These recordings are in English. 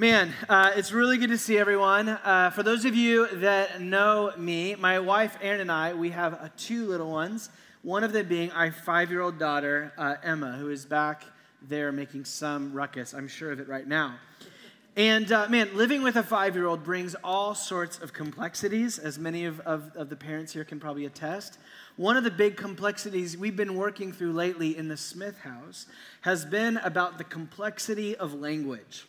Man, uh, it's really good to see everyone. Uh, for those of you that know me, my wife Erin and I, we have uh, two little ones. One of them being our five year old daughter, uh, Emma, who is back there making some ruckus. I'm sure of it right now. And uh, man, living with a five year old brings all sorts of complexities, as many of, of, of the parents here can probably attest. One of the big complexities we've been working through lately in the Smith house has been about the complexity of language.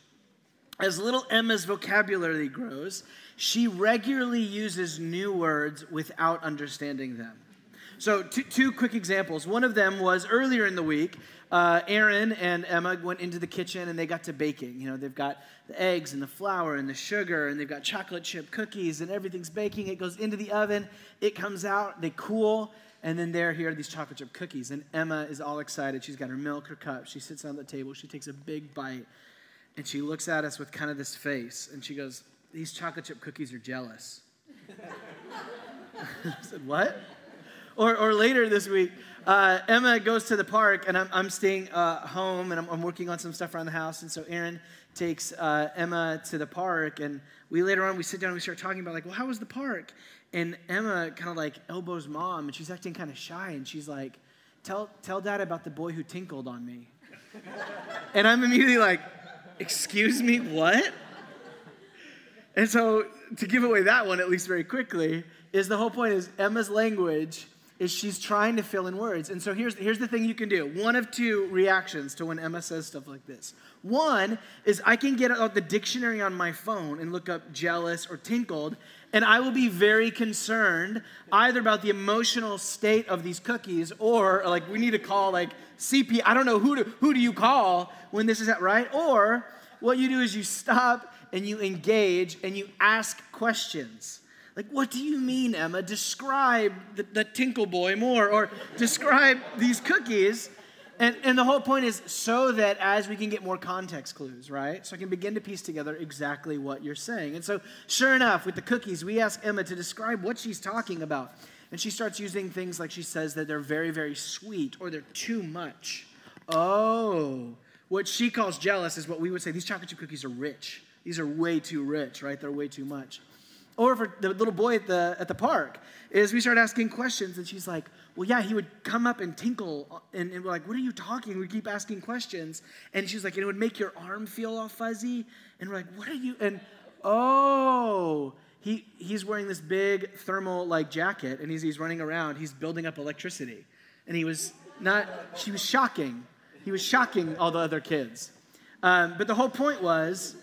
As little Emma's vocabulary grows, she regularly uses new words without understanding them. So, two, two quick examples. One of them was earlier in the week, uh, Erin and Emma went into the kitchen and they got to baking. You know, they've got the eggs and the flour and the sugar, and they've got chocolate chip cookies, and everything's baking. It goes into the oven, it comes out, they cool, and then there, here are these chocolate chip cookies. And Emma is all excited. She's got her milk, her cup. She sits on the table, she takes a big bite, and she looks at us with kind of this face, and she goes, These chocolate chip cookies are jealous. I said, What? Or, or later this week, uh, Emma goes to the park, and I'm, I'm staying uh, home, and I'm, I'm, working on some stuff around the house. And so Erin takes uh, Emma to the park, and we later on we sit down and we start talking about like, well, how was the park? And Emma kind of like elbows mom, and she's acting kind of shy, and she's like, tell tell dad about the boy who tinkled on me. and I'm immediately like, excuse me, what? And so to give away that one at least very quickly is the whole point is Emma's language is she's trying to fill in words. And so here's, here's the thing you can do one of two reactions to when Emma says stuff like this. One is I can get out the dictionary on my phone and look up jealous or tinkled, and I will be very concerned either about the emotional state of these cookies or like we need to call like CP. I don't know who to, who do you call when this is at right? Or what you do is you stop and you engage and you ask questions. Like, what do you mean, Emma? Describe the, the Tinkle Boy more, or describe these cookies. And, and the whole point is so that as we can get more context clues, right? So I can begin to piece together exactly what you're saying. And so, sure enough, with the cookies, we ask Emma to describe what she's talking about. And she starts using things like she says that they're very, very sweet or they're too much. Oh, what she calls jealous is what we would say these chocolate chip cookies are rich. These are way too rich, right? They're way too much. Or for the little boy at the, at the park, is we start asking questions, and she's like, well, yeah, he would come up and tinkle, and, and we're like, what are you talking? We keep asking questions, and she's like, and it would make your arm feel all fuzzy, and we're like, what are you? And oh, he, he's wearing this big thermal like jacket, and he's, he's running around, he's building up electricity, and he was not, she was shocking. He was shocking all the other kids. Um, but the whole point was,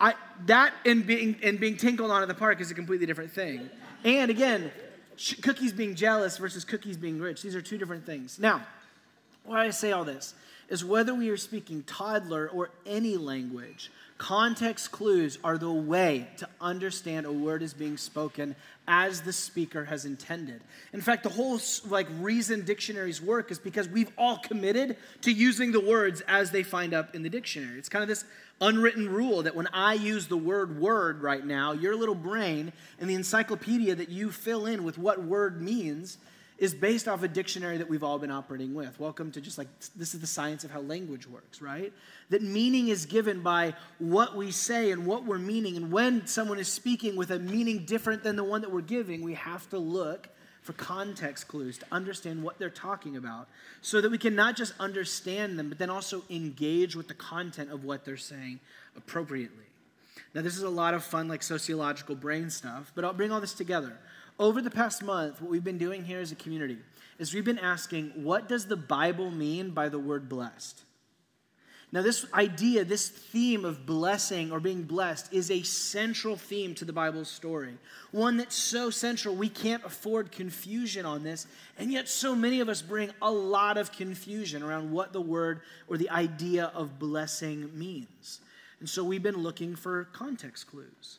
I, that and being, and being tinkled on at the park is a completely different thing. And again, cookies being jealous versus cookies being rich, these are two different things. Now, why I say all this is whether we are speaking toddler or any language, context clues are the way to understand a word is being spoken as the speaker has intended. In fact, the whole like reason dictionaries work is because we've all committed to using the words as they find up in the dictionary. It's kind of this unwritten rule that when I use the word word right now, your little brain and the encyclopedia that you fill in with what word means is based off a dictionary that we've all been operating with. Welcome to just like this is the science of how language works, right? That meaning is given by what we say and what we're meaning. And when someone is speaking with a meaning different than the one that we're giving, we have to look for context clues to understand what they're talking about so that we can not just understand them, but then also engage with the content of what they're saying appropriately. Now, this is a lot of fun, like sociological brain stuff, but I'll bring all this together. Over the past month, what we've been doing here as a community is we've been asking, what does the Bible mean by the word blessed? Now, this idea, this theme of blessing or being blessed is a central theme to the Bible's story. One that's so central, we can't afford confusion on this. And yet, so many of us bring a lot of confusion around what the word or the idea of blessing means. And so, we've been looking for context clues.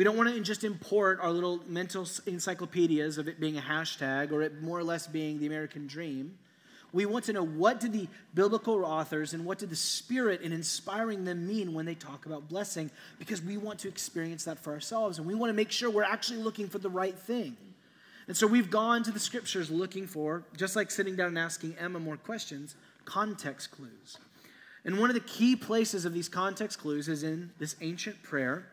We don't want to just import our little mental encyclopedias of it being a hashtag or it more or less being the American dream. We want to know what did the biblical authors and what did the Spirit in inspiring them mean when they talk about blessing, because we want to experience that for ourselves and we want to make sure we're actually looking for the right thing. And so we've gone to the scriptures looking for, just like sitting down and asking Emma more questions, context clues. And one of the key places of these context clues is in this ancient prayer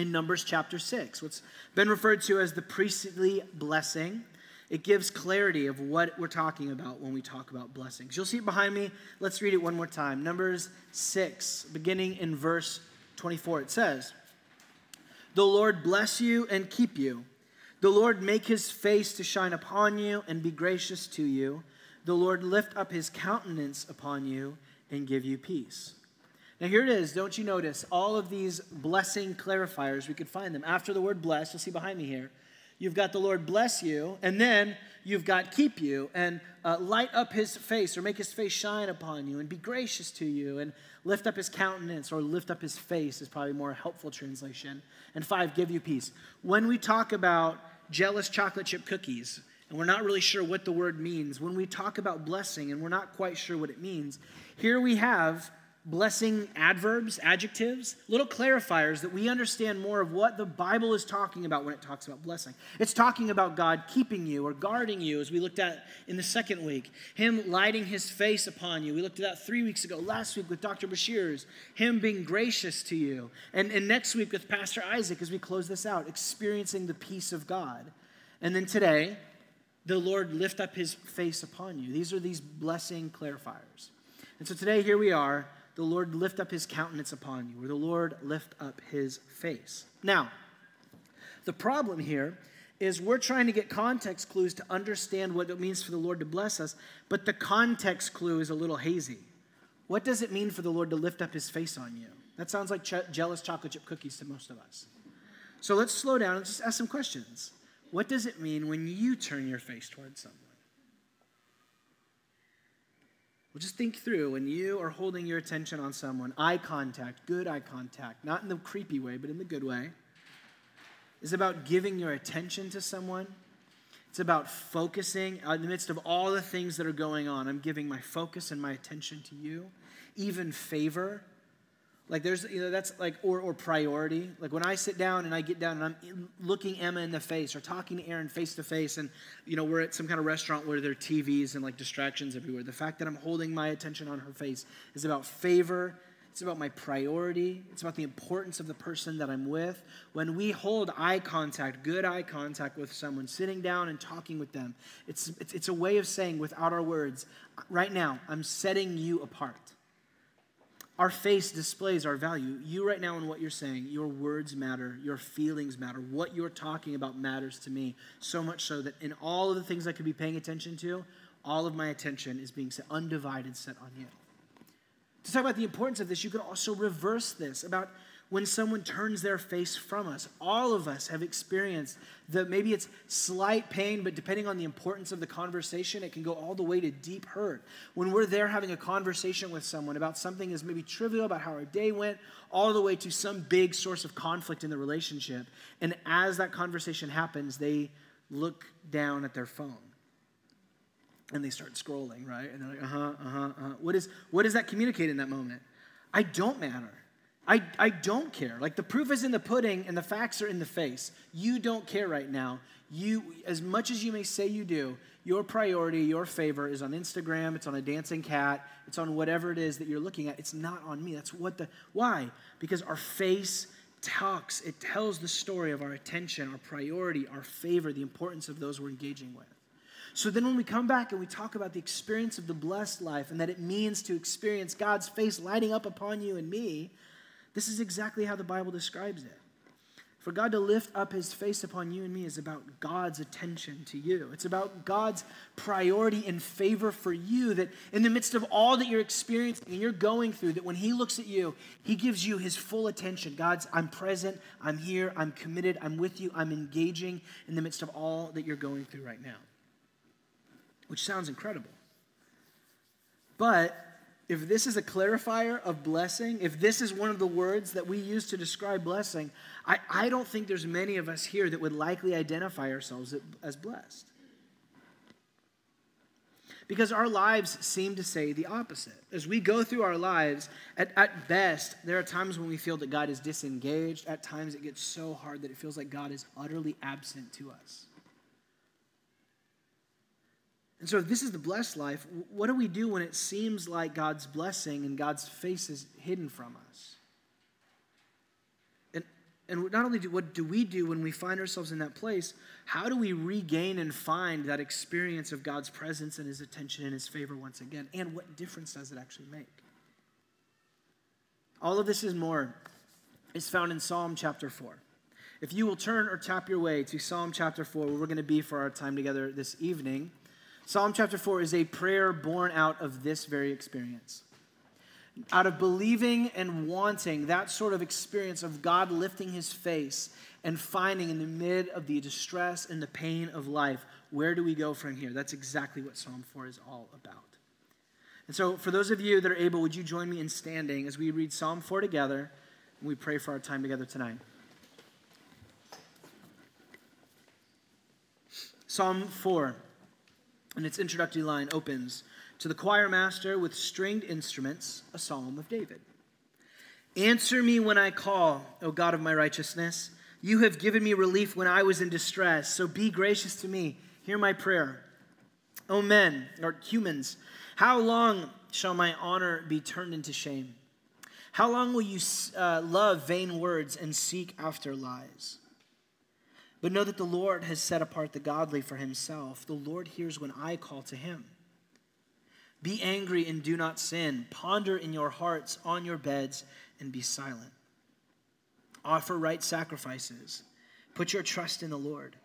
in Numbers chapter 6, what's been referred to as the priestly blessing. It gives clarity of what we're talking about when we talk about blessings. You'll see it behind me. Let's read it one more time. Numbers 6, beginning in verse 24. It says, The Lord bless you and keep you. The Lord make his face to shine upon you and be gracious to you. The Lord lift up his countenance upon you and give you peace. Now, here it is. Don't you notice all of these blessing clarifiers? We could find them. After the word bless, you'll see behind me here, you've got the Lord bless you, and then you've got keep you, and uh, light up his face, or make his face shine upon you, and be gracious to you, and lift up his countenance, or lift up his face is probably more helpful translation. And five, give you peace. When we talk about jealous chocolate chip cookies, and we're not really sure what the word means, when we talk about blessing and we're not quite sure what it means, here we have blessing adverbs, adjectives, little clarifiers that we understand more of what the Bible is talking about when it talks about blessing. It's talking about God keeping you or guarding you, as we looked at in the second week. Him lighting his face upon you. We looked at that three weeks ago, last week with Dr. Bashir's. Him being gracious to you. And, and next week with Pastor Isaac, as we close this out, experiencing the peace of God. And then today, the Lord lift up his face upon you. These are these blessing clarifiers. And so today, here we are the Lord lift up his countenance upon you, or the Lord lift up his face. Now, the problem here is we're trying to get context clues to understand what it means for the Lord to bless us, but the context clue is a little hazy. What does it mean for the Lord to lift up his face on you? That sounds like ch- jealous chocolate chip cookies to most of us. So let's slow down and just ask some questions. What does it mean when you turn your face towards someone? Well, just think through when you are holding your attention on someone, eye contact, good eye contact, not in the creepy way, but in the good way, is about giving your attention to someone. It's about focusing uh, in the midst of all the things that are going on. I'm giving my focus and my attention to you. Even favor like there's, you know, that's like, or, or priority. Like when I sit down and I get down and I'm looking Emma in the face or talking to Erin face to face and, you know, we're at some kind of restaurant where there are TVs and like distractions everywhere. The fact that I'm holding my attention on her face is about favor. It's about my priority. It's about the importance of the person that I'm with. When we hold eye contact, good eye contact with someone, sitting down and talking with them, it's, it's, it's a way of saying without our words, right now, I'm setting you apart. Our face displays our value. You, right now, in what you're saying, your words matter, your feelings matter, what you're talking about matters to me. So much so that in all of the things I could be paying attention to, all of my attention is being set, undivided, set on you. To talk about the importance of this, you could also reverse this about when someone turns their face from us. All of us have experienced that maybe it's slight pain, but depending on the importance of the conversation, it can go all the way to deep hurt. When we're there having a conversation with someone about something as maybe trivial about how our day went, all the way to some big source of conflict in the relationship. And as that conversation happens, they look down at their phone and they start scrolling, right? And they're like, uh huh, uh huh, uh huh. What, is, what does that communicate in that moment? I don't matter. I, I don't care. Like the proof is in the pudding and the facts are in the face. You don't care right now. You, as much as you may say you do, your priority, your favor is on Instagram, it's on a dancing cat, it's on whatever it is that you're looking at. It's not on me. That's what the, why? Because our face talks, it tells the story of our attention, our priority, our favor, the importance of those we're engaging with. So then, when we come back and we talk about the experience of the blessed life and that it means to experience God's face lighting up upon you and me, this is exactly how the Bible describes it. For God to lift up his face upon you and me is about God's attention to you. It's about God's priority and favor for you that in the midst of all that you're experiencing and you're going through, that when he looks at you, he gives you his full attention. God's, I'm present, I'm here, I'm committed, I'm with you, I'm engaging in the midst of all that you're going through right now. Which sounds incredible. But if this is a clarifier of blessing, if this is one of the words that we use to describe blessing, I, I don't think there's many of us here that would likely identify ourselves as blessed. Because our lives seem to say the opposite. As we go through our lives, at, at best, there are times when we feel that God is disengaged. At times, it gets so hard that it feels like God is utterly absent to us. And so, if this is the blessed life, what do we do when it seems like God's blessing and God's face is hidden from us? And, and not only do what do we do when we find ourselves in that place, how do we regain and find that experience of God's presence and His attention and His favor once again? And what difference does it actually make? All of this is more is found in Psalm chapter 4. If you will turn or tap your way to Psalm chapter 4, where we're going to be for our time together this evening. Psalm chapter 4 is a prayer born out of this very experience. Out of believing and wanting that sort of experience of God lifting his face and finding in the mid of the distress and the pain of life, where do we go from here? That's exactly what Psalm 4 is all about. And so, for those of you that are able, would you join me in standing as we read Psalm 4 together and we pray for our time together tonight? Psalm 4 and its introductory line opens To the choir master with stringed instruments, a psalm of David. Answer me when I call, O God of my righteousness. You have given me relief when I was in distress, so be gracious to me. Hear my prayer. O men, or humans, how long shall my honor be turned into shame? How long will you uh, love vain words and seek after lies? But know that the Lord has set apart the godly for himself. The Lord hears when I call to him. Be angry and do not sin. Ponder in your hearts on your beds and be silent. Offer right sacrifices. Put your trust in the Lord.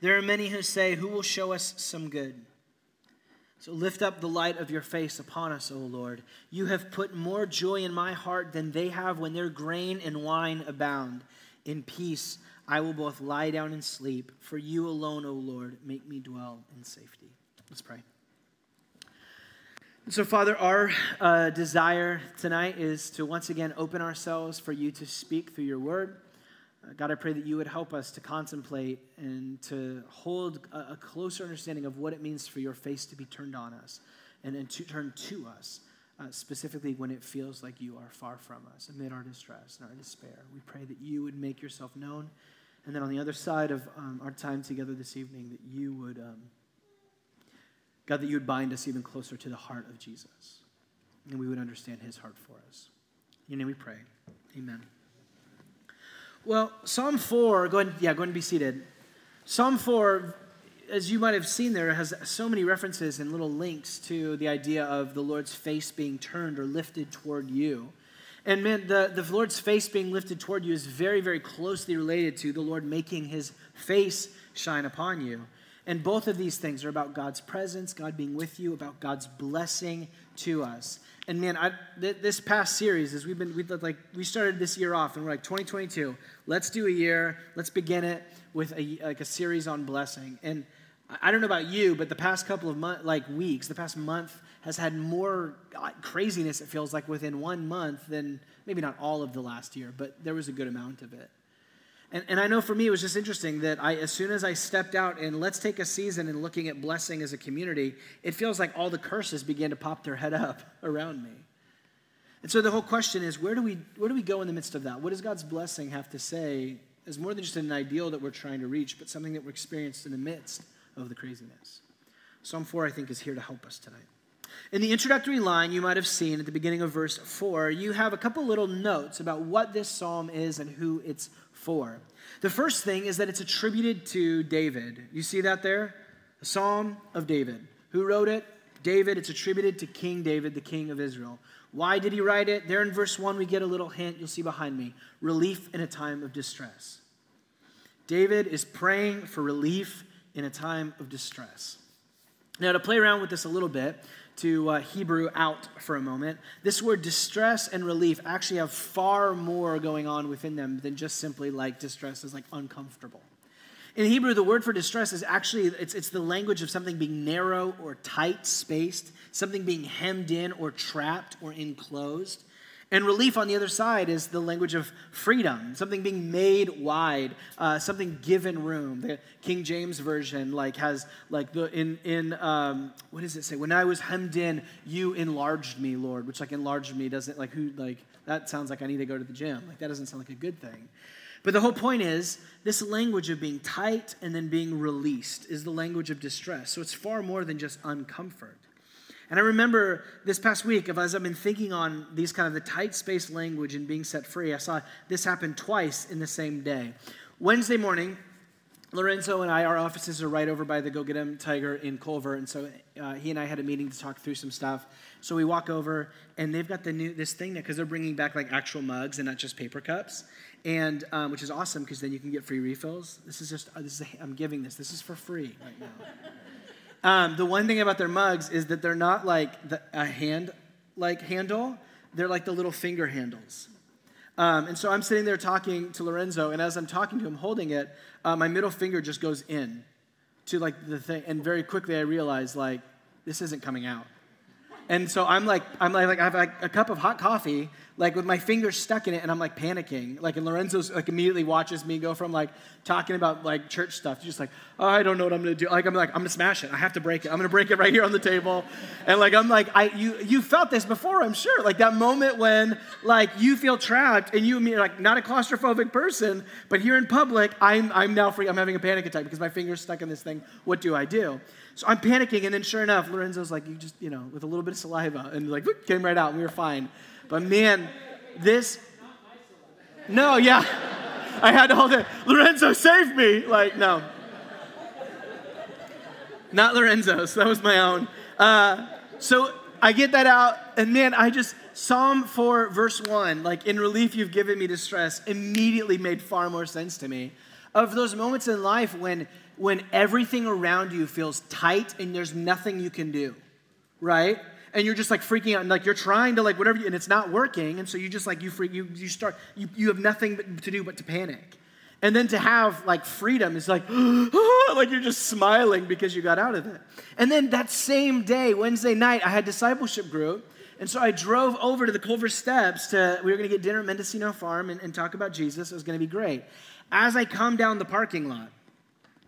There are many who say, Who will show us some good? So lift up the light of your face upon us, O Lord. You have put more joy in my heart than they have when their grain and wine abound. In peace, I will both lie down and sleep, for you alone, O Lord, make me dwell in safety. Let's pray. so, Father, our uh, desire tonight is to once again open ourselves for you to speak through your word. Uh, God, I pray that you would help us to contemplate and to hold a, a, closer understanding of what it means for your face to be turned on us and, and to turn to us, uh, specifically when it feels like you are far from us amid our distress and our despair. We pray that you would make yourself known and then on the other side of um, our time together this evening, that you would, um, God, that you would bind us even closer to the heart of Jesus. And we would understand his heart for us. In your name we pray. Amen. Well, Psalm 4, go ahead, yeah, go ahead and be seated. Psalm 4, as you might have seen there, has so many references and little links to the idea of the Lord's face being turned or lifted toward you. And man, the, the Lord's face being lifted toward you is very, very closely related to the Lord making his face shine upon you. And both of these things are about God's presence, God being with you, about God's blessing to us. And man, I, th- this past series, as we've been, we like, we started this year off, and we're like 2022. Let's do a year. Let's begin it with a like a series on blessing. And I don't know about you, but the past couple of month, like weeks, the past month has had more uh, craziness, it feels like, within one month than maybe not all of the last year, but there was a good amount of it. And, and I know for me, it was just interesting that I, as soon as I stepped out and let's take a season and looking at blessing as a community, it feels like all the curses began to pop their head up around me. And so the whole question is where do we, where do we go in the midst of that? What does God's blessing have to say as more than just an ideal that we're trying to reach, but something that we're experienced in the midst of the craziness? Psalm 4, I think, is here to help us tonight. In the introductory line you might have seen at the beginning of verse 4, you have a couple little notes about what this psalm is and who it's for. The first thing is that it's attributed to David. You see that there? The Psalm of David. Who wrote it? David. It's attributed to King David, the king of Israel. Why did he write it? There in verse 1, we get a little hint. You'll see behind me relief in a time of distress. David is praying for relief in a time of distress. Now, to play around with this a little bit, to uh, Hebrew out for a moment, this word distress and relief actually have far more going on within them than just simply like distress is like uncomfortable. In Hebrew, the word for distress is actually it's, it's the language of something being narrow or tight spaced, something being hemmed in or trapped or enclosed. And relief on the other side is the language of freedom, something being made wide, uh, something given room. The King James version like has like the in in um, what does it say? When I was hemmed in, you enlarged me, Lord. Which like enlarged me doesn't like who like that sounds like I need to go to the gym. Like, that doesn't sound like a good thing. But the whole point is this language of being tight and then being released is the language of distress. So it's far more than just uncomfort. And I remember this past week, as I've been thinking on these kind of the tight space language and being set free, I saw this happen twice in the same day. Wednesday morning, Lorenzo and I, our offices are right over by the Go Get 'em Tiger in Culver, and so uh, he and I had a meeting to talk through some stuff. So we walk over, and they've got the new this thing because they're bringing back like actual mugs and not just paper cups, and um, which is awesome because then you can get free refills. This is just uh, this is a, I'm giving this. This is for free right now. Um, the one thing about their mugs is that they're not like the, a hand like handle; they're like the little finger handles. Um, and so I'm sitting there talking to Lorenzo, and as I'm talking to him, holding it, uh, my middle finger just goes in to like the thing, and very quickly I realize like this isn't coming out. And so I'm like, I'm like, like I have like a cup of hot coffee, like with my fingers stuck in it, and I'm like panicking. Like, and Lorenzo's like immediately watches me go from like talking about like church stuff to just like, oh, I don't know what I'm gonna do. Like, I'm like, I'm gonna smash it. I have to break it. I'm gonna break it right here on the table. And like, I'm like, I, you, you felt this before, I'm sure. Like that moment when like you feel trapped and you and me like not a claustrophobic person, but here in public, I'm, I'm now free. I'm having a panic attack because my finger's stuck in this thing. What do I do? So I'm panicking, and then sure enough, Lorenzo's like, you just, you know, with a little bit of saliva, and like, whoop, came right out, and we were fine. But man, this, no, yeah, I had to hold it. Lorenzo, save me! Like, no. Not Lorenzo's, that was my own. Uh, so I get that out, and man, I just, Psalm 4, verse 1, like, in relief you've given me distress, immediately made far more sense to me. Of those moments in life when when everything around you feels tight and there's nothing you can do, right? And you're just like freaking out and like you're trying to like whatever, you, and it's not working. And so you just like, you freak, you, you start, you, you have nothing to do but to panic. And then to have like freedom is like, like you're just smiling because you got out of it. And then that same day, Wednesday night, I had discipleship group. And so I drove over to the Culver Steps to, we were going to get dinner at Mendocino Farm and, and talk about Jesus. It was going to be great. As I come down the parking lot,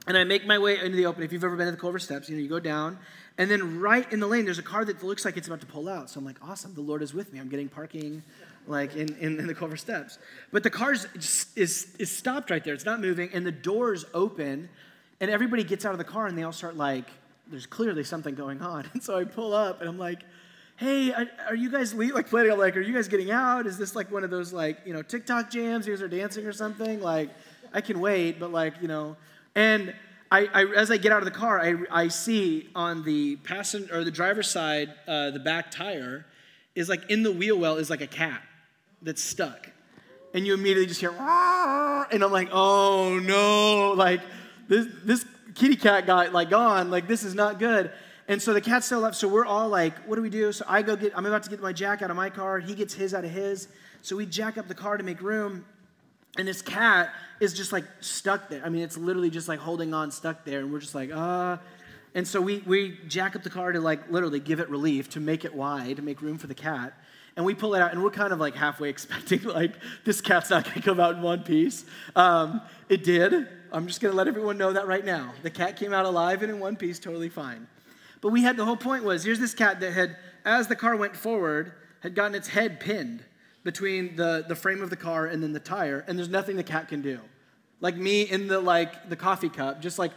and I make my way into the open. If you've ever been to the Culver Steps, you know, you go down, and then right in the lane, there's a car that looks like it's about to pull out. So I'm like, awesome, the Lord is with me. I'm getting parking, like in, in, in the Culver Steps. But the car is, is, stopped right there. It's not moving, and the doors open, and everybody gets out of the car, and they all start like, there's clearly something going on. And so I pull up, and I'm like, hey, are you guys like planning on like, are you guys getting out? Is this like one of those like, you know, TikTok jams? You guys are dancing or something? Like, I can wait, but like, you know, and I, I, as I get out of the car, I, I see on the passenger or the driver's side, uh, the back tire is like in the wheel well is like a cat that's stuck. And you immediately just hear, and I'm like, oh no, like this, this kitty cat got like gone, like this is not good. And so the cat's still left. So we're all like, what do we do? So I go get, I'm about to get my jack out of my car. He gets his out of his. So we jack up the car to make room. And this cat is just like stuck there. I mean, it's literally just like holding on, stuck there. And we're just like, ah. Uh. And so we, we jack up the car to like literally give it relief, to make it wide, to make room for the cat. And we pull it out, and we're kind of like halfway expecting, like, this cat's not gonna come out in one piece. Um, it did. I'm just gonna let everyone know that right now. The cat came out alive and in one piece, totally fine. But we had the whole point was here's this cat that had, as the car went forward, had gotten its head pinned between the, the frame of the car and then the tire, and there's nothing the cat can do. Like me in the like the coffee cup, just like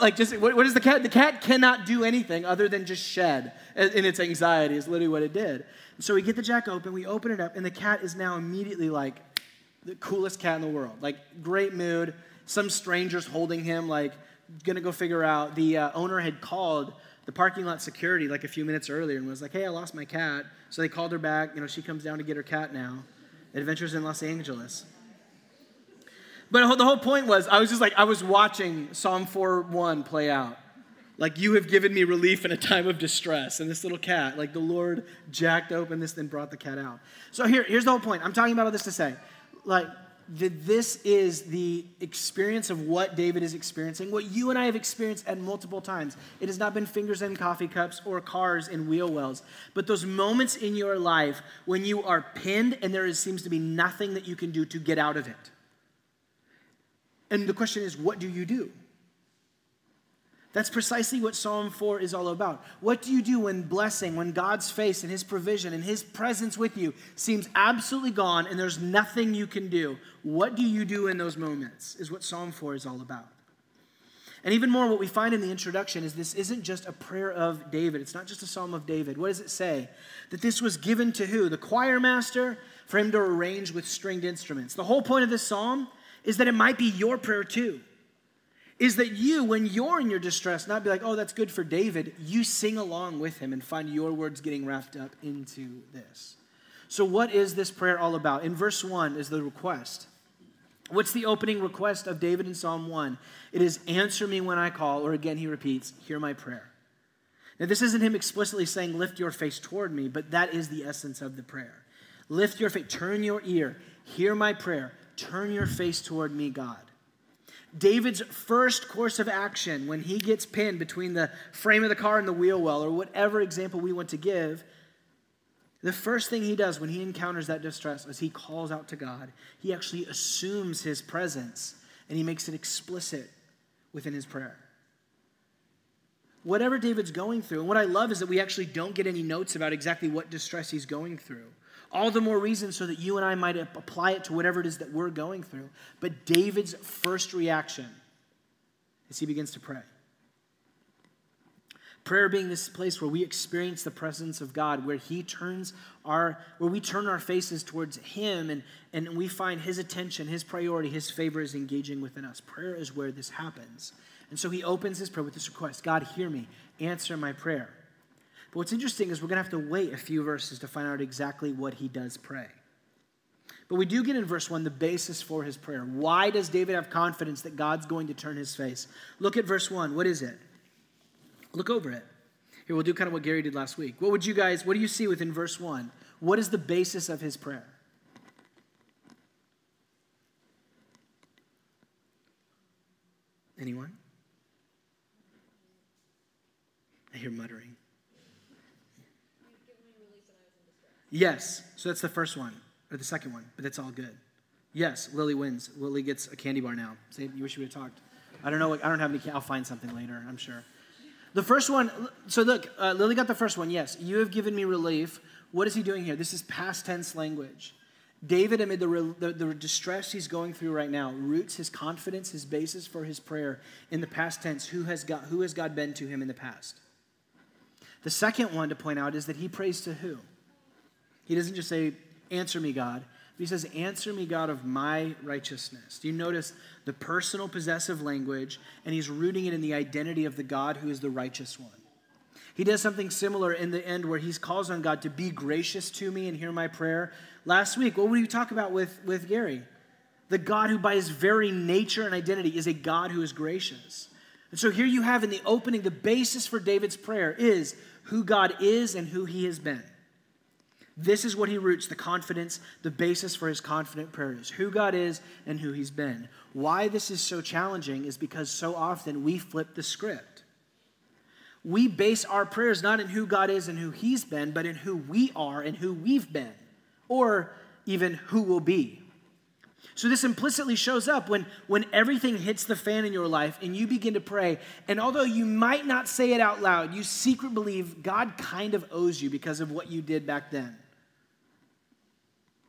like just what, what is the cat? The cat cannot do anything other than just shed in its anxiety. Is literally what it did. And so we get the jack open, we open it up, and the cat is now immediately like the coolest cat in the world. Like great mood. Some strangers holding him, like gonna go figure out. The uh, owner had called the parking lot security like a few minutes earlier and was like, "Hey, I lost my cat." So they called her back. You know, she comes down to get her cat now. Adventures in Los Angeles. But the whole point was, I was just like, I was watching Psalm 4 1 play out. Like, you have given me relief in a time of distress. And this little cat, like the Lord jacked open this, then brought the cat out. So here, here's the whole point. I'm talking about all this to say, like, that this is the experience of what David is experiencing, what you and I have experienced at multiple times. It has not been fingers in coffee cups or cars in wheel wells, but those moments in your life when you are pinned and there is, seems to be nothing that you can do to get out of it. And the question is, what do you do? That's precisely what Psalm 4 is all about. What do you do when blessing, when God's face and His provision and His presence with you seems absolutely gone and there's nothing you can do? What do you do in those moments? Is what Psalm 4 is all about. And even more, what we find in the introduction is this isn't just a prayer of David. It's not just a psalm of David. What does it say? That this was given to who? The choir master for him to arrange with stringed instruments. The whole point of this psalm is that it might be your prayer too is that you, when you're in your distress, not be like, oh, that's good for David, you sing along with him and find your words getting wrapped up into this. So, what is this prayer all about? In verse 1 is the request. What's the opening request of David in Psalm 1? It is, answer me when I call, or again, he repeats, hear my prayer. Now, this isn't him explicitly saying, lift your face toward me, but that is the essence of the prayer. Lift your face, turn your ear, hear my prayer, turn your face toward me, God. David's first course of action when he gets pinned between the frame of the car and the wheel well, or whatever example we want to give, the first thing he does when he encounters that distress is he calls out to God. He actually assumes his presence and he makes it explicit within his prayer. Whatever David's going through, and what I love is that we actually don't get any notes about exactly what distress he's going through. All the more reason so that you and I might apply it to whatever it is that we're going through. But David's first reaction is he begins to pray. Prayer being this place where we experience the presence of God, where He turns our, where we turn our faces towards Him and, and we find His attention, His priority, His favor is engaging within us. Prayer is where this happens. And so He opens His prayer with this request God, hear me, answer my prayer. But what's interesting is we're going to have to wait a few verses to find out exactly what he does pray. But we do get in verse 1 the basis for his prayer. Why does David have confidence that God's going to turn his face? Look at verse 1. What is it? Look over it. Here, we'll do kind of what Gary did last week. What would you guys, what do you see within verse 1? What is the basis of his prayer? Anyone? I hear muttering. Yes. So that's the first one, or the second one, but it's all good. Yes, Lily wins. Lily gets a candy bar now. Say, you wish you would have talked. I don't know. I don't have any. I'll find something later. I'm sure. The first one. So look, uh, Lily got the first one. Yes, you have given me relief. What is he doing here? This is past tense language. David, amid the, the, the, distress he's going through right now, roots his confidence, his basis for his prayer in the past tense. Who has, God, who has God been to him in the past? The second one to point out is that he prays to who? He doesn't just say, Answer me, God. He says, Answer me, God, of my righteousness. Do you notice the personal possessive language, and he's rooting it in the identity of the God who is the righteous one? He does something similar in the end where he calls on God to be gracious to me and hear my prayer. Last week, what would we talk about with, with Gary? The God who, by his very nature and identity, is a God who is gracious. And so here you have in the opening, the basis for David's prayer is who God is and who he has been. This is what he roots the confidence, the basis for his confident prayers who God is and who he's been. Why this is so challenging is because so often we flip the script. We base our prayers not in who God is and who he's been, but in who we are and who we've been, or even who will be. So this implicitly shows up when, when everything hits the fan in your life and you begin to pray. And although you might not say it out loud, you secretly believe God kind of owes you because of what you did back then.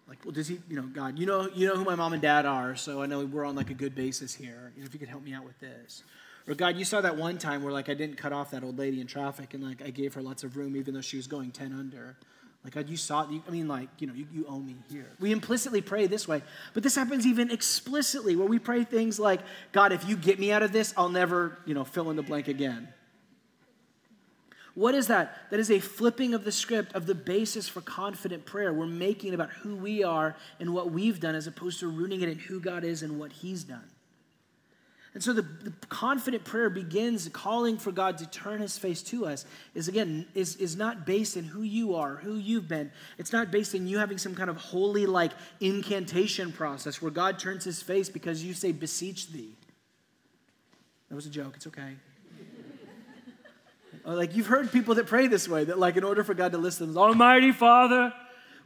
Like, well, does he, you know, God, you know, you know who my mom and dad are, so I know we're on like a good basis here. You know, if you could help me out with this. Or God, you saw that one time where like I didn't cut off that old lady in traffic and like I gave her lots of room even though she was going 10 under. Like God, you saw, you, I mean, like, you know, you, you owe me here. We implicitly pray this way, but this happens even explicitly where we pray things like, God, if you get me out of this, I'll never, you know, fill in the blank again. What is that? That is a flipping of the script of the basis for confident prayer. We're making about who we are and what we've done as opposed to rooting it in who God is and what He's done. And so the, the, confident prayer begins calling for God to turn his face to us is again is, is not based in who you are, who you've been. It's not based in you having some kind of holy like incantation process where God turns his face because you say beseech thee. That was a joke, it's okay. Like you've heard people that pray this way, that like in order for God to listen, Almighty Father,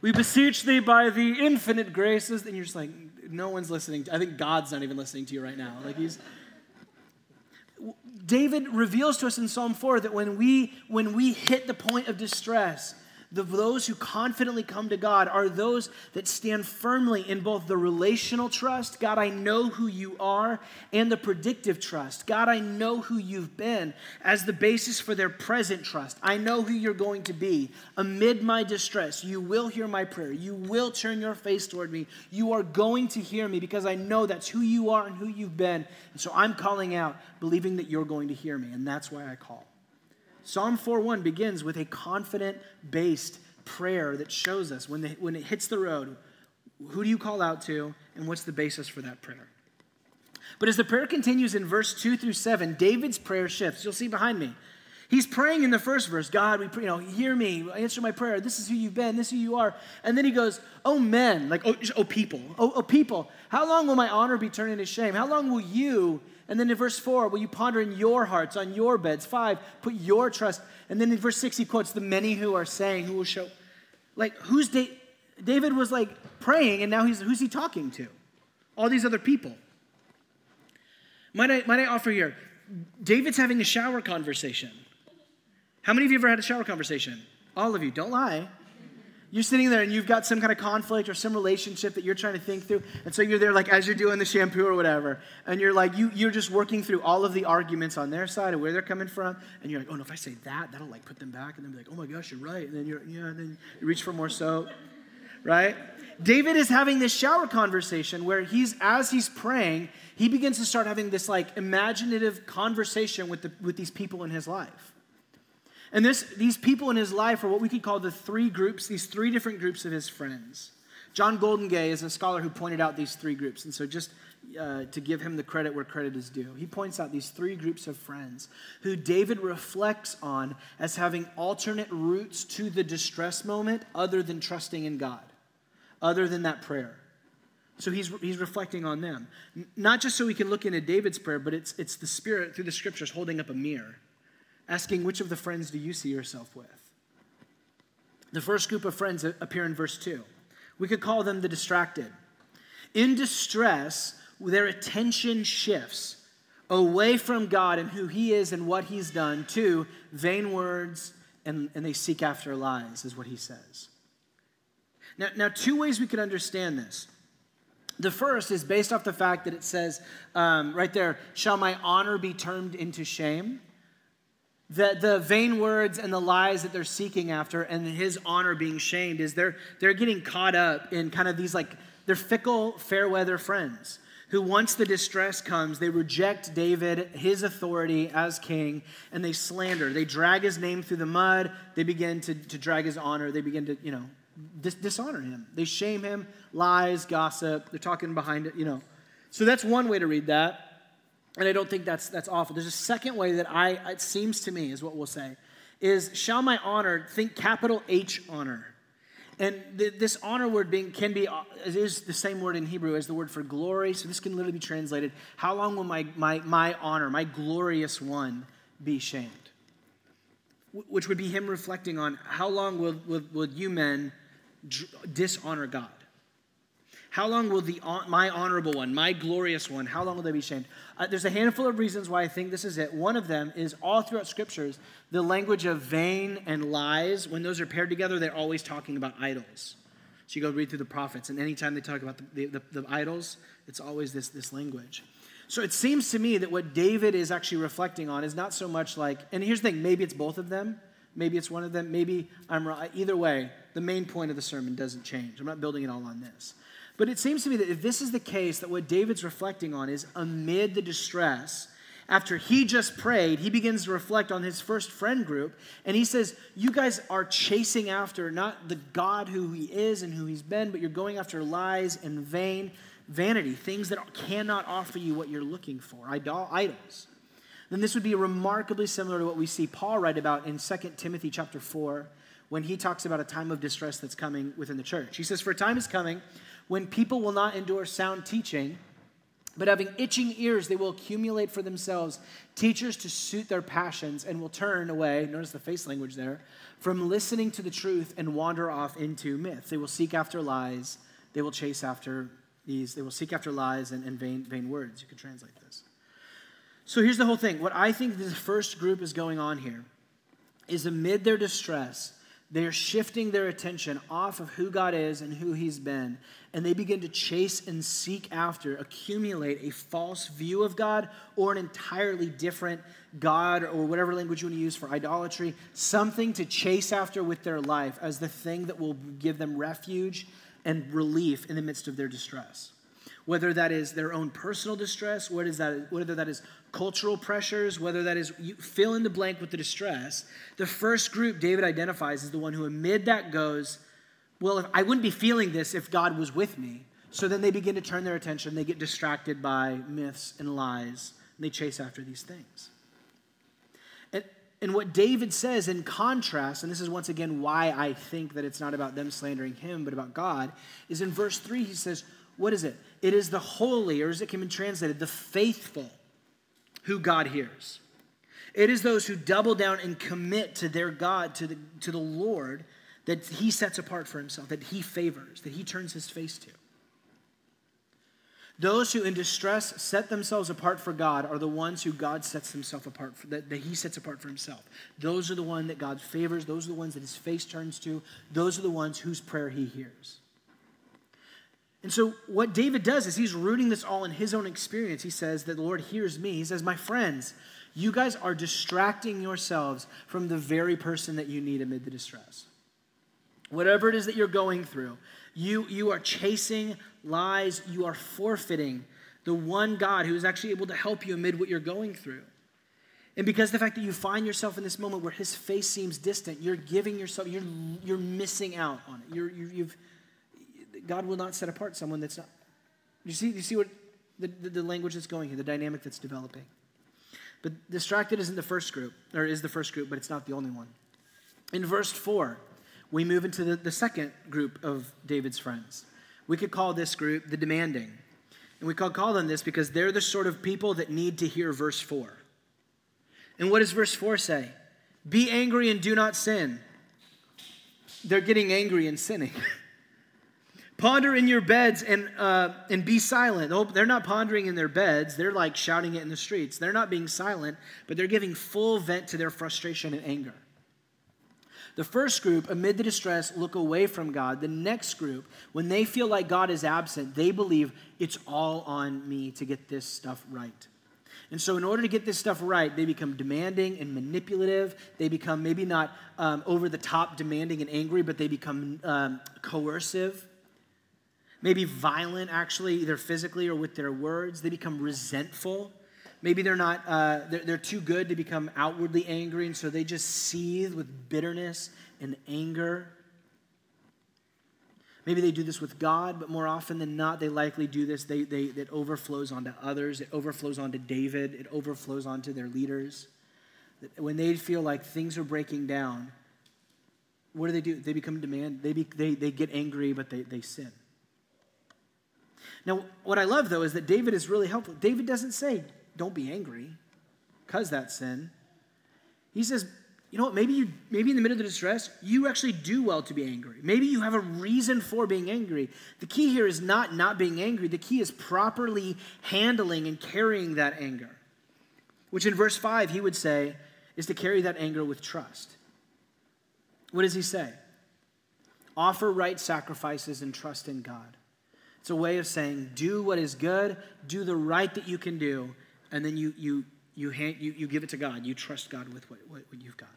we beseech thee by the infinite graces. And you're just like, no one's listening. I think God's not even listening to you right now. Like he's David reveals to us in Psalm 4 that when we when we hit the point of distress, the, those who confidently come to God are those that stand firmly in both the relational trust, God, I know who you are, and the predictive trust, God, I know who you've been, as the basis for their present trust. I know who you're going to be. Amid my distress, you will hear my prayer. You will turn your face toward me. You are going to hear me because I know that's who you are and who you've been. And so I'm calling out, believing that you're going to hear me, and that's why I call. Psalm 4:1 begins with a confident based prayer that shows us when, the, when it hits the road, who do you call out to and what's the basis for that prayer? But as the prayer continues in verse 2 through 7, David's prayer shifts. You'll see behind me. He's praying in the first verse, God, we pray, you know, hear me, answer my prayer. This is who you've been, this is who you are. And then he goes, Oh men, like oh, oh people, oh, oh people, how long will my honor be turned into shame? How long will you and then in verse 4, will you ponder in your hearts, on your beds? Five, put your trust. And then in verse 6, he quotes the many who are saying, who will show. Like, who's da- David was like praying, and now he's who's he talking to? All these other people. Might I, might I offer here? David's having a shower conversation. How many of you ever had a shower conversation? All of you, don't lie. You're sitting there and you've got some kind of conflict or some relationship that you're trying to think through. And so you're there like as you're doing the shampoo or whatever. And you're like, you, you're just working through all of the arguments on their side of where they're coming from. And you're like, oh no, if I say that, that'll like put them back. And then be like, oh my gosh, you're right. And then you're, yeah, and then you reach for more soap. Right? David is having this shower conversation where he's, as he's praying, he begins to start having this like imaginative conversation with, the, with these people in his life. And this, these people in his life are what we could call the three groups, these three different groups of his friends. John Goldingay is a scholar who pointed out these three groups. And so, just uh, to give him the credit where credit is due, he points out these three groups of friends who David reflects on as having alternate routes to the distress moment other than trusting in God, other than that prayer. So he's, he's reflecting on them. Not just so we can look into David's prayer, but it's, it's the Spirit through the scriptures holding up a mirror asking, Which of the friends do you see yourself with? The first group of friends appear in verse 2. We could call them the distracted. In distress, their attention shifts away from God and who He is and what He's done to vain words and, and they seek after lies, is what He says. Now, now, two ways we could understand this. The first is based off the fact that it says um, right there, shall my honor be turned into shame? The, the vain words and the lies that they're seeking after and his honor being shamed is they're, they're getting caught up in kind of these like, they're fickle, fair weather friends who, once the distress comes, they reject David, his authority as king, and they slander. They drag his name through the mud. They begin to, to drag his honor. They begin to, you know, dis- dishonor him. They shame him, lies, gossip. They're talking behind it, you know. So that's one way to read that. And I don't think that's, that's awful. There's a second way that I, it seems to me, is what we'll say, is shall my honor, think capital H honor. And th- this honor word being can be uh, is the same word in Hebrew as the word for glory. So this can literally be translated: How long will my my my honor, my glorious one, be shamed? W- which would be him reflecting on how long will will, will you men dishonor God? How long will the my honorable one, my glorious one, how long will they be shamed? Uh, there's a handful of reasons why I think this is it. One of them is all throughout scriptures, the language of vain and lies, when those are paired together, they're always talking about idols. So you go read through the prophets, and anytime they talk about the, the, the, the idols, it's always this, this language. So it seems to me that what David is actually reflecting on is not so much like, and here's the thing maybe it's both of them, maybe it's one of them, maybe I'm wrong. Either way, the main point of the sermon doesn't change. I'm not building it all on this. But it seems to me that if this is the case, that what David's reflecting on is amid the distress, after he just prayed, he begins to reflect on his first friend group, and he says, You guys are chasing after not the God who he is and who he's been, but you're going after lies and vain vanity, things that cannot offer you what you're looking for, idols. Then this would be remarkably similar to what we see Paul write about in 2 Timothy chapter 4 when he talks about a time of distress that's coming within the church. He says, For a time is coming when people will not endure sound teaching, but having itching ears, they will accumulate for themselves teachers to suit their passions and will turn away, notice the face language there, from listening to the truth and wander off into myths. They will seek after lies. They will chase after these. They will seek after lies and, and vain, vain words. You could translate this. So here's the whole thing. What I think the first group is going on here is amid their distress, they are shifting their attention off of who God is and who He's been, and they begin to chase and seek after, accumulate a false view of God or an entirely different God or whatever language you want to use for idolatry, something to chase after with their life as the thing that will give them refuge and relief in the midst of their distress. Whether that is their own personal distress, whether that, whether that is cultural pressures, whether that is you fill in the blank with the distress. The first group David identifies is the one who, amid that, goes, Well, I wouldn't be feeling this if God was with me. So then they begin to turn their attention, they get distracted by myths and lies, and they chase after these things. And, and what David says in contrast, and this is once again why I think that it's not about them slandering him, but about God, is in verse 3, he says, What is it? It is the holy, or as it can be translated, the faithful who God hears. It is those who double down and commit to their God, to the, to the Lord, that he sets apart for himself, that he favors, that he turns his face to. Those who in distress set themselves apart for God are the ones who God sets himself apart for, that, that he sets apart for himself. Those are the ones that God favors, those are the ones that his face turns to, those are the ones whose prayer he hears. And so, what David does is he's rooting this all in his own experience. He says that the Lord hears me. He says, My friends, you guys are distracting yourselves from the very person that you need amid the distress. Whatever it is that you're going through, you, you are chasing lies, you are forfeiting the one God who is actually able to help you amid what you're going through. And because the fact that you find yourself in this moment where his face seems distant, you're giving yourself, you're, you're missing out on it. You're, you, you've God will not set apart someone that's not. You see, you see what the, the, the language that's going here, the dynamic that's developing. But distracted isn't the first group, or is the first group, but it's not the only one. In verse 4, we move into the, the second group of David's friends. We could call this group the demanding. And we could call them this because they're the sort of people that need to hear verse 4. And what does verse 4 say? Be angry and do not sin. They're getting angry and sinning. Ponder in your beds and, uh, and be silent. Oh, they're not pondering in their beds. They're like shouting it in the streets. They're not being silent, but they're giving full vent to their frustration and anger. The first group, amid the distress, look away from God. The next group, when they feel like God is absent, they believe it's all on me to get this stuff right. And so, in order to get this stuff right, they become demanding and manipulative. They become maybe not um, over the top demanding and angry, but they become um, coercive maybe violent, actually, either physically or with their words. They become resentful. Maybe they're not, uh, they're, they're too good to become outwardly angry, and so they just seethe with bitterness and anger. Maybe they do this with God, but more often than not, they likely do this. They, they, it overflows onto others. It overflows onto David. It overflows onto their leaders. When they feel like things are breaking down, what do they do? They become demand. They, be, they, they get angry, but they, they sin. Now, what I love though is that David is really helpful. David doesn't say, don't be angry, because that's sin. He says, you know what, maybe you maybe in the middle of the distress, you actually do well to be angry. Maybe you have a reason for being angry. The key here is not not being angry. The key is properly handling and carrying that anger. Which in verse 5 he would say is to carry that anger with trust. What does he say? Offer right sacrifices and trust in God. It's a way of saying, do what is good, do the right that you can do, and then you, you, you, hand, you, you give it to God. You trust God with what, what, what you've got.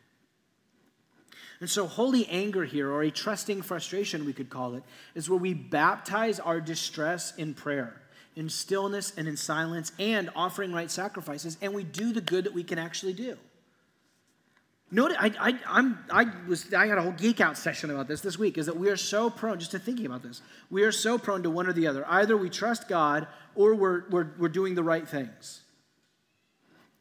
And so, holy anger here, or a trusting frustration, we could call it, is where we baptize our distress in prayer, in stillness and in silence, and offering right sacrifices, and we do the good that we can actually do. Notice, I, I, I'm, I, was, I had a whole geek out session about this this week, is that we are so prone, just to thinking about this, we are so prone to one or the other. Either we trust God or we're, we're, we're doing the right things.